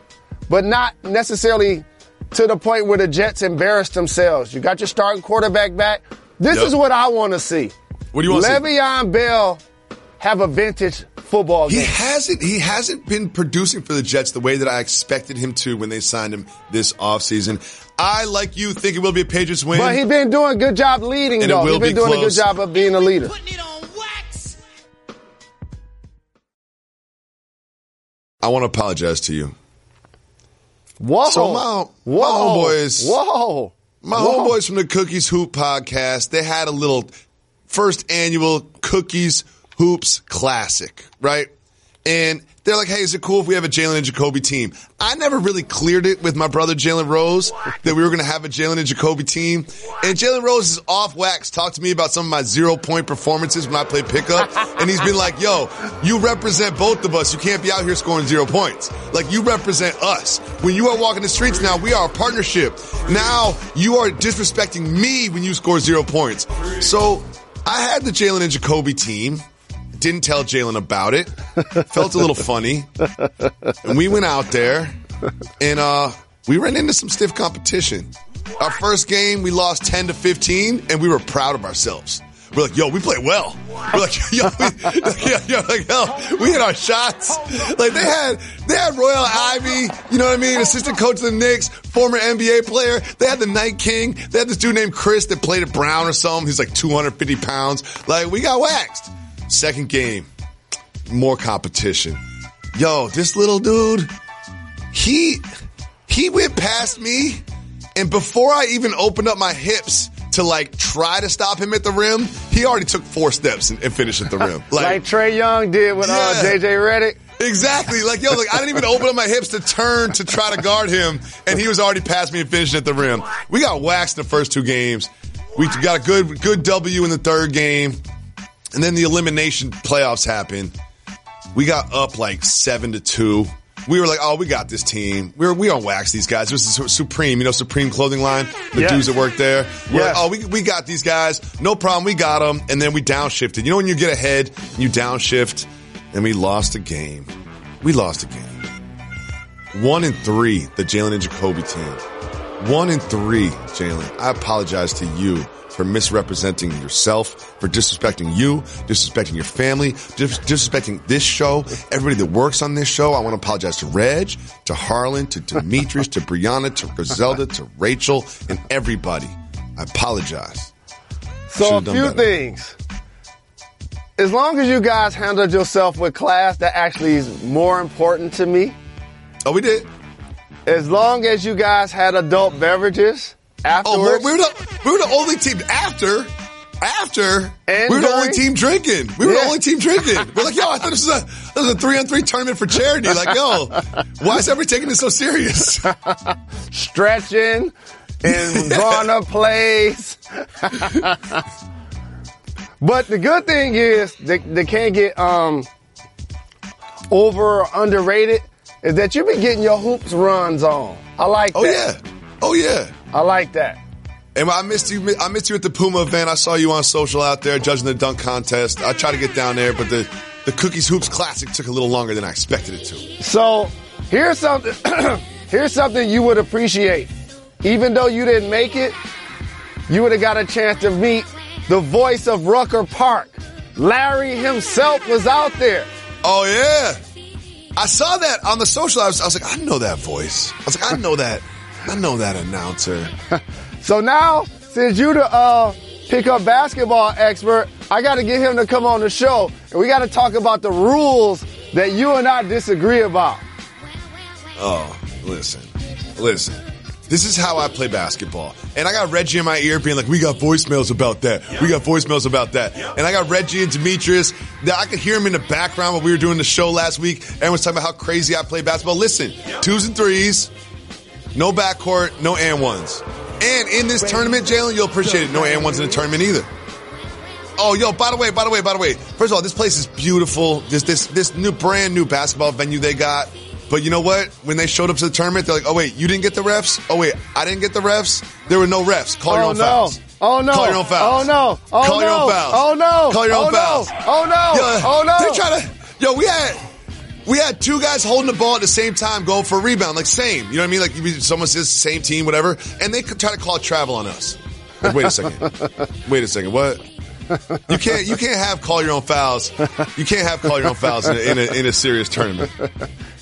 but not necessarily to the point where the Jets embarrass themselves. You got your starting quarterback back. This Yep. is what I want to see. What do you wanna see? Le'Veon Bell have a vintage football game. He hasn't he hasn't been producing for the Jets the way that I expected him to when they signed him this offseason. I like you think it will be a Patriots win. But he's been doing a good job leading, And it though. will He's been be doing a good job of being a leader. I want to apologize to you. Whoa. So my, my Whoa. homeboys, Whoa. my Whoa. homeboys from the Cookies Hoop podcast, they had a little first annual Cookies Hoops Classic, right? And they're like, hey, is it cool if we have a Jalen and Jacoby team? I never really cleared it with my brother Jalen Rose that we were going to have a Jalen and Jacoby team. And Jalen Rose is off wax, talked to me about some of my zero point performances when I played pickup. And he's been like, yo, you represent both of us. You can't be out here scoring zero points. Like you represent us. When you are walking the streets now, we are a partnership. Now you are disrespecting me when you score zero points. So I had the Jalen and Jacoby team. Didn't tell Jalen about it. Felt a little funny. And we went out there and uh we ran into some stiff competition. Our first game we lost 10 to 15 and we were proud of ourselves. We're like, yo, we played well. We're like, yo, we, yo, yo, like, yo, we hit our shots. Like they had, they had Royal Ivey, you know what I mean? Assistant coach of the Knicks, former NBA player. They had the Night King. They had this dude named Chris that played at Brown or something. He's like 250 pounds. Like we got waxed. Second game, more competition. Yo, this little dude, he, he went past me and before I even opened up my hips to like try to stop him at the rim, he already took four steps and, and finished at the rim. Like, Trae Young did with uh, Yeah. JJ Redick. Exactly. Like, yo, like I didn't even open up my hips to turn to try to guard him, and he was already past me and finishing at the rim. We got waxed in the first two games. We got a good good W in the third game, and then the elimination playoffs happened. We got up like seven to two. We were like, oh, we got this team. We're we don't wax these guys. This is Supreme, you know, Supreme clothing line. The Yes. dudes that work there. We're Yes. like, oh, we we got these guys. No problem. We got them, and then we downshifted. You know when you get ahead, you downshift, and we lost a game. We lost a game. One and three, the Jalen and Jacoby team. One in three, Jalen. I apologize to you for misrepresenting yourself, for disrespecting you, disrespecting your family, dis- disrespecting this show, everybody that works on this show. I want to apologize to Reg, to Harlan, to Demetrius, to Brianna, to Griselda, to Rachel, and everybody. I apologize. So a few better. things. As long as you guys handled yourself with class, that actually is more important to me. Oh, we did. As long as you guys had adult beverages Oh, afterwards. we're, we're the we're the only team after after And we're the only team drinking. We were Yeah. the only team drinking. We're like, yo, I thought this was a this was a three on three tournament for charity. Like, yo, why is everybody taking this so serious? stretching and drawing up plays. but the good thing is they, they can't get um over or underrated is that you've been getting your hoops runs on. I like Oh that. Oh, yeah, oh yeah. I like that. And I missed you. I missed you at the Puma event. I saw you on social out there judging the dunk contest. I tried to get down there, but the the Cookies Hoops Classic took a little longer than I expected it to. So here's something here's something you would appreciate. Even though you didn't make it, you would have got a chance to meet the voice of Rucker Park. Larry himself was out there. Oh yeah, I saw that on the social. I was, I was like, I know that voice. I was like, I know that. I know that announcer. So now, since you the uh, pickup basketball expert, I got to get him to come on the show, and we got to talk about the rules that you and I disagree about. Oh, listen, listen. This is how I play basketball. And I got Reggie in my ear being like, we got voicemails about that. We got voicemails about that. And I got Reggie and Demetrius. I could hear him in the background when we were doing the show last week. Everyone's talking about how crazy I play basketball. Listen, twos and threes, no backcourt, no and ones. And in this tournament, Jalen, you'll appreciate it. No and ones in the tournament either. Oh, yo, by the way, by the way, by the way. First of all, this place is beautiful. This this this new brand new basketball venue they got. But you know what? When they showed up to the tournament, they're like, "Oh wait, you didn't get the refs? Oh wait, I didn't get the refs. There were no refs. Call your oh own no! fouls. Oh no! Call your own fouls. Oh no! Oh Call no! your own fouls. Oh no! Call your own oh, fouls. No. Oh no! Yo, oh no! They're trying to. Yo, we had we had two guys holding the ball at the same time, going for a rebound, like same. You know what I mean? Like you- someone says same team, whatever, and they could try to call travel on us. Like, wait a second. wait a second. What? You can't. You can't have call your own fouls. You can't have call your own fouls in a, in a, in a serious tournament.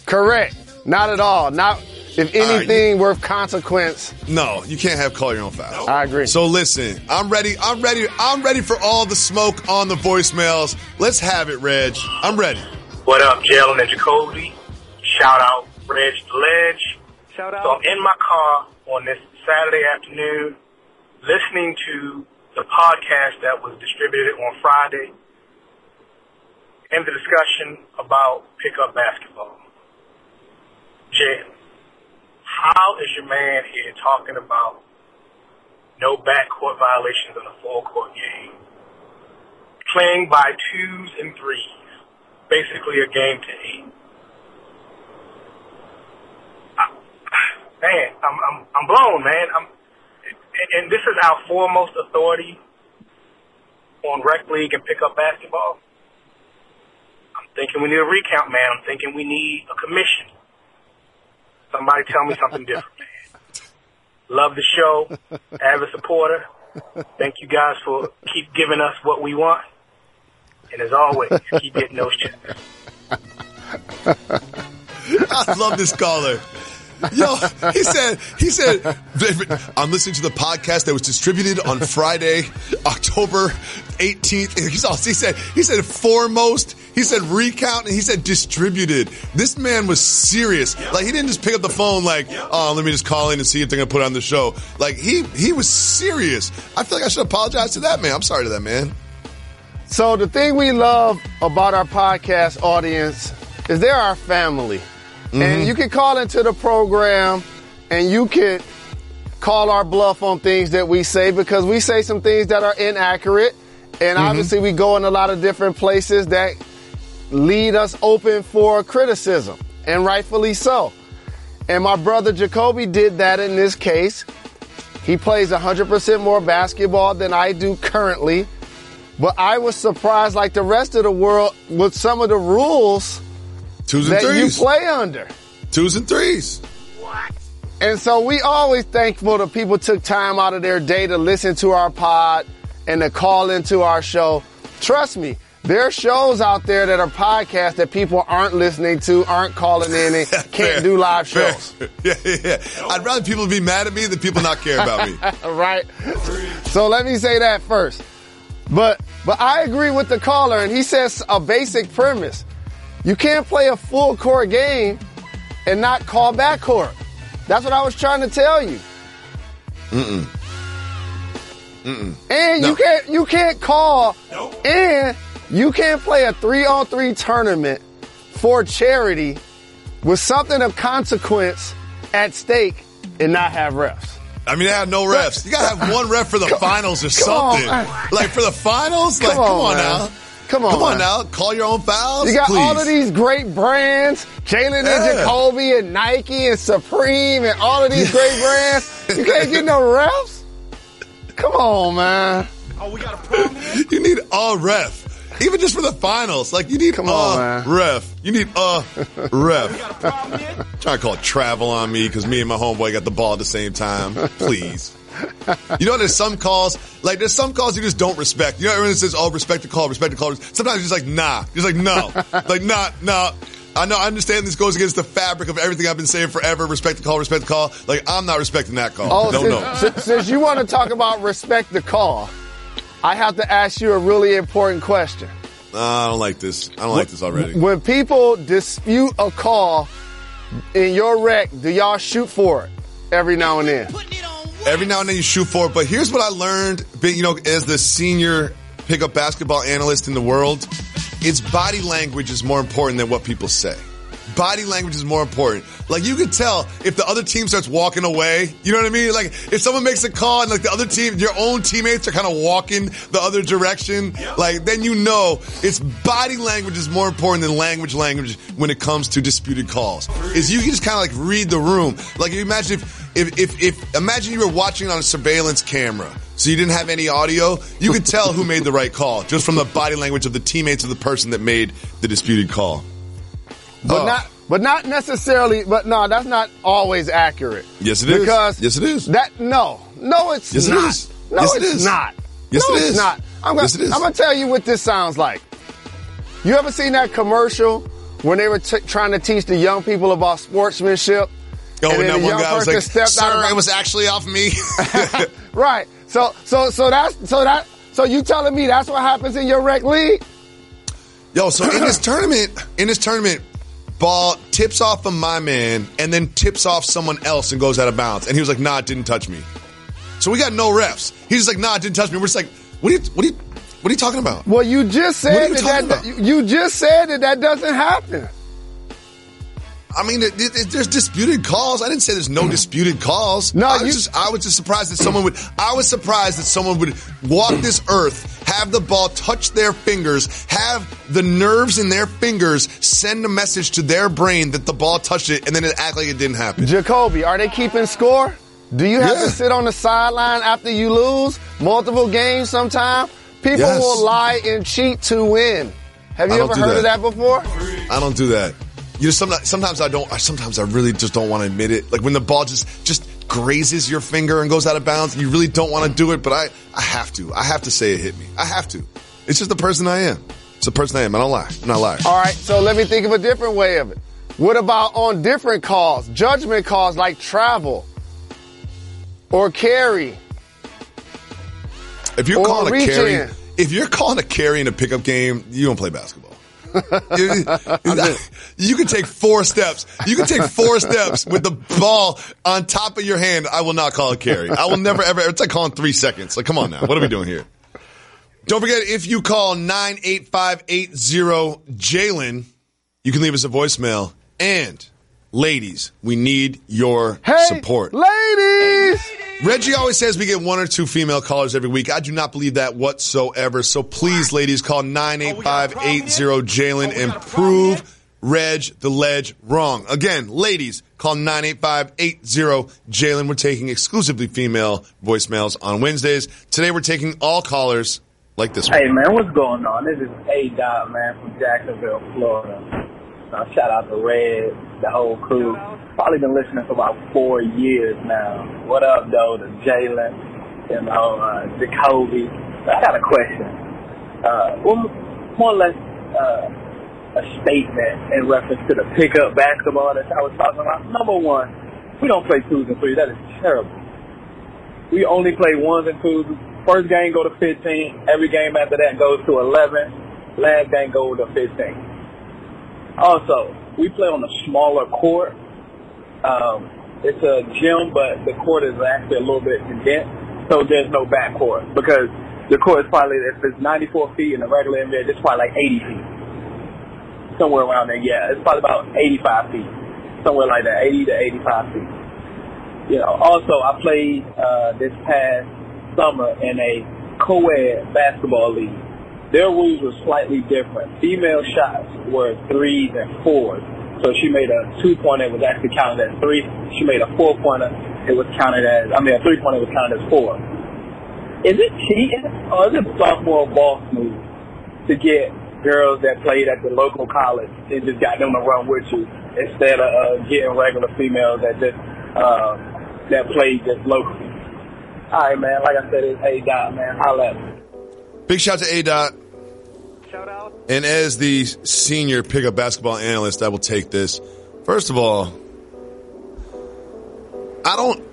Correct. Not at all. Not if anything worth consequence. No, you can't have call your own fouls. I agree. So listen, I'm ready. I'm ready. I'm ready for all the smoke on the voicemails. Let's have it, Reg. I'm ready. What up, Jalen and Jacoby? Shout out, Reg the Ledge. Shout out. So I'm in my car on this Saturday afternoon listening to the podcast that was distributed on Friday and the discussion about pickup basketball. Jalen, how is your man here talking about no backcourt violations in a full court game? Playing by twos and threes basically a game to eight. Man, I'm I'm I'm blown, man. I'm and this is our foremost authority on rec league and pickup basketball. I'm thinking we need a recount, man. I'm thinking we need a commission. Somebody tell me something different. Love the show. Avid supporter. Thank you guys for keep giving us what we want. And as always, keep getting those checks. I love this caller. Yo, he said, he said, I'm listening to the podcast that was distributed on Friday, October 18th. And He's he said, he said foremost, he said recount, and he said distributed. This man was serious. Like he didn't just pick up the phone like, oh, let me just call in and see if they're gonna put on the show. Like he, he was serious. I feel like I should apologize to that man. I'm sorry to that man. So the thing we love about our podcast audience is they're our family. And mm-hmm. you can call into the program and you can call our bluff on things that we say because we say some things that are inaccurate. And mm-hmm. obviously we go in a lot of different places that lead us open for criticism and rightfully so. And my brother Jacoby did that in this case. He plays 100% more basketball than I do currently. But I was surprised, like the rest of the world, with some of the rules Twos and that threes. you play under. Twos and threes. And so we always thankful that people took time out of their day to listen to our pod and to call into our show. Trust me, there are shows out there that are podcasts that people aren't listening to, aren't calling in, and can't Fair. do live Fair. shows. Yeah, yeah, yeah. I'd rather people be mad at me than people not care about me. right? So let me say that first. But but I agree with the caller, and he says a basic premise. You can't play a full court game and not call back court. That's what I was trying to tell you. Mm-mm. Mm-mm. And you can't you can't call and you can't play a three on three tournament for charity with something of consequence at stake and not have refs. I mean, they have no refs. You gotta have one ref for the finals or come on, something. like for the finals, like Come come on, on, man. now. Come on, Come on man. now. Call your own fouls. You got please. all of these great brands, Jalen and Yeah. Jacoby and Nike and Supreme and all of these great brands. You can't get no refs? Come on, man. Oh, we got a problem here? You need a ref. Even just for the finals. Like you need Come a on, ref. You need a ref. Trying to call travel on me because me and my homeboy got the ball at the same time. Please. You know, there's some calls, like there's some calls you just don't respect. You know, everyone says, "Oh, respect the call, respect the call." Sometimes you're just like, "Nah," just like, "No," like, "Nah, nah." I know, I understand this goes against the fabric of everything I've been saying forever. Respect the call, respect the call. Like, I'm not respecting that call. Oh, Don't since, know. since- since you want to talk about respect the call, I have to ask you a really important question. Uh, I don't like this. I don't like this already. When people dispute a call in your rec, do y'all shoot for it every now and then? Every now and then you shoot for it, but here's what I learned, you know, as the senior pickup basketball analyst in the world, it's body language is more important than what people say. Body language is more important. Like you can tell if the other team starts walking away, you know what I mean? Like if someone makes a call and like the other team, your own teammates are kind of walking the other direction, like then you know it's body language is more important than language language when it comes to disputed calls. Is you can just kind of like read the room. Like you imagine if, if, if, if, imagine you were watching on a surveillance camera. So you didn't have any audio. You could tell who made the right call just from the body language of the teammates of the person that made the disputed call. But Oh. not but not necessarily but no, that's not always accurate. Yes, it is. Because Yes, it is. That no. No, it's Yes, it not. is. No, Yes, it it's is. not. Yes, no, it it's is. not. I'm gonna, Yes, it is. I'm gonna tell you what this sounds like. You ever seen that commercial when they were t- trying to teach the young people about sportsmanship? Oh, and and that the one guy was like, out "Sir, of it was actually off me." right. So so so that's so that so you telling me that's what happens in your rec league? Yo, so in this tournament, in this tournament, ball tips off of my man and then tips off someone else and goes out of bounds. And he was like, nah, it didn't touch me. So we got no refs. He's just like, nah, it didn't touch me. We're just like, what are you, what are you, what are you talking about? Well, you just said you that, that you just said that that doesn't happen. I mean, it, it, there's disputed calls. I didn't say there's no mm-hmm. disputed calls. No, I was, just, I was just surprised that someone would. I was surprised that someone would walk this earth, have the ball touch their fingers, have the nerves in their fingers send a message to their brain that the ball touched it, and then it act like it didn't happen. Jacoby, are they keeping score? Do you have Yeah. to sit on the sideline after you lose multiple games sometime? People Yes. will lie and cheat to win. Have you ever heard of that. that before? I don't do that. You know, sometimes, sometimes I don't. I- Sometimes I really just don't want to admit it. Like when the ball just just grazes your finger and goes out of bounds, you really don't want to do it, but I I have to. I have to say it hit me. I have to. It's just the person I am. It's the person I am. I don't lie. I'm not lying. All right, so let me think of a different way of it. What about on different calls, judgment calls like travel or carry? If you're calling a carry, in. if you're calling a carry in a pickup game, you don't play basketball. you, can take four steps. You can take four steps with the ball on top of your hand. I will not call a carry. I will never ever. It's like calling three seconds. Like, come on now. What are we doing here? Don't forget if you call nine eight five eight zero Jalen, you can leave us a voicemail. And ladies, we need your support. Ladies! Reggie always says we get one or two female callers every week. I do not believe that whatsoever. So please, ladies, call 98580 Jalen and prove Reg the Ledge wrong. Again, ladies, call 98580 Jalen. We're taking exclusively female voicemails on Wednesdays. Today we're taking all callers like this one. Hey man, what's going on? This is A Dot man from Jacksonville, Florida. Uh, shout out to Red, the whole crew. Probably been listening for about four years now. What up though to Jalen, you know, uh, Jacoby. I got a question. Uh, more or less uh, a statement in reference to the pickup basketball that I was talking about. Number one, we don't play twos and threes. That is terrible. We only play ones and twos. First game go to 15. Every game after that goes to 11. Last game go to 15. Also, we play on a smaller court. Um, it's a gym, but the court is actually a little bit condensed, so there's no back court because the court is probably if it's 94 feet in the regular NBA, it's probably like 80 feet, somewhere around there. Yeah, it's probably about 85 feet, somewhere like that, 80 to 85 feet. You know, also I played uh, this past summer in a co-ed basketball league. Their rules were slightly different. Female shots were threes and fours. So she made a two-pointer, it was actually counted as three. She made a four-pointer, it was counted as, I mean, a three-pointer was counted as four. Is it cheating or is it sophomore boss move to get girls that played at the local college and just got them to run with you instead of uh, getting regular females that just uh, that played just locally? All right, man. Like I said, it's A dot, man. Holla at me. Big shout to A Dot. Shout out. And as the senior pickup basketball analyst, I will take this. First of all, I don't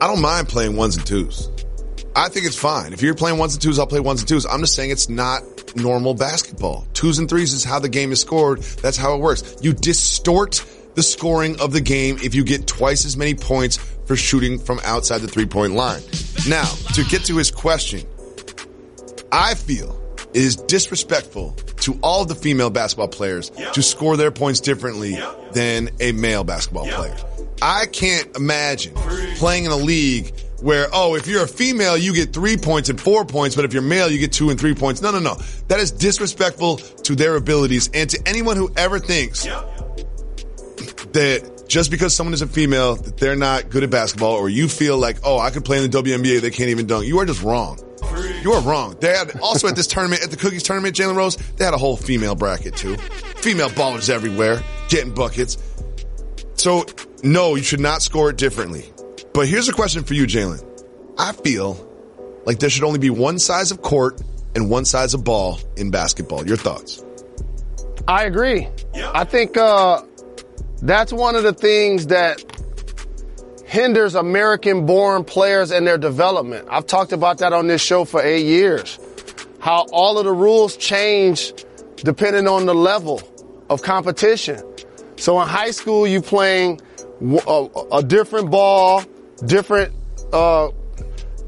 I don't mind playing ones and twos. I think it's fine. If you're playing ones and twos, I'll play ones and twos. I'm just saying it's not normal basketball. Twos and threes is how the game is scored. That's how it works. You distort the scoring of the game if you get twice as many points for shooting from outside the three point line. Now, to get to his question, I feel it is disrespectful to all the female basketball players to score their points differently than a male basketball player. I can't imagine playing in a league where, oh, if you're a female, you get three points and four points, but if you're male, you get two and three points. No, no, no. That is disrespectful to their abilities and to anyone who ever thinks that just because someone is a female, that they're not good at basketball, or you feel like, oh, I could play in the WNBA, they can't even dunk. You are just wrong. You are wrong. They had also at this tournament, at the Cookies tournament, Jalen Rose, they had a whole female bracket too. Female ballers everywhere, getting buckets. So no, you should not score it differently. But here's a question for you, Jalen. I feel like there should only be one size of court and one size of ball in basketball. Your thoughts? I agree. I think uh, that's one of the things that hinders American born players and their development. I've talked about that on this show for eight years. How all of the rules change depending on the level of competition. So in high school, you playing a, a different ball, different, uh,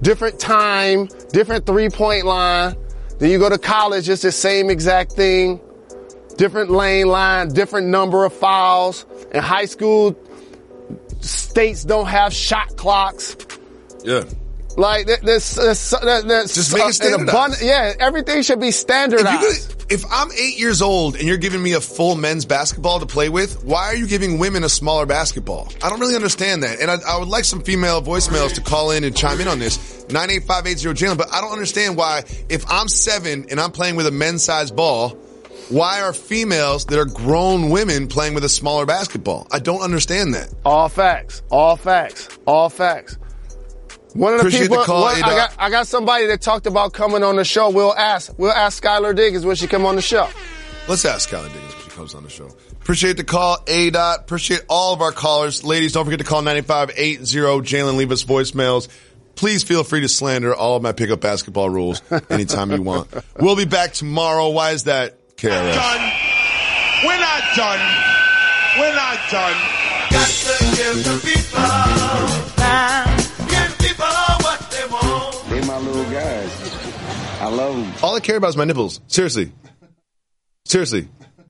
different time, different three point line. Then you go to college, it's the same exact thing. Different lane line, different number of fouls. In high school, states don't have shot clocks. Yeah. Like this, uh, this, Just make it uh, abundant- yeah, everything should be standardized. If, you could, if I'm eight years old and you're giving me a full men's basketball to play with, why are you giving women a smaller basketball? I don't really understand that. And I, I would like some female voicemails to call in and chime in on this. 98580 Jalen, but I don't understand why if I'm seven and I'm playing with a men's size ball, why are females that are grown women playing with a smaller basketball? I don't understand that. All facts. All facts. All facts. One of the Appreciate people, the call, one- I got, I got somebody that talked about coming on the show. We'll ask, we'll ask Skylar Diggins when she come on the show. Let's ask Skylar Diggins when she comes on the show. Appreciate the call, A dot. Appreciate all of our callers. Ladies, don't forget to call 9580 Jalen. Leave us voicemails. Please feel free to slander all of my pickup basketball rules anytime you want. We'll be back tomorrow. Why is that? KRS. done. We're not done. We're not done. Got to give the people time. Give people what they want. They my little guys. I love them. All I care about is my nipples. Seriously. Seriously.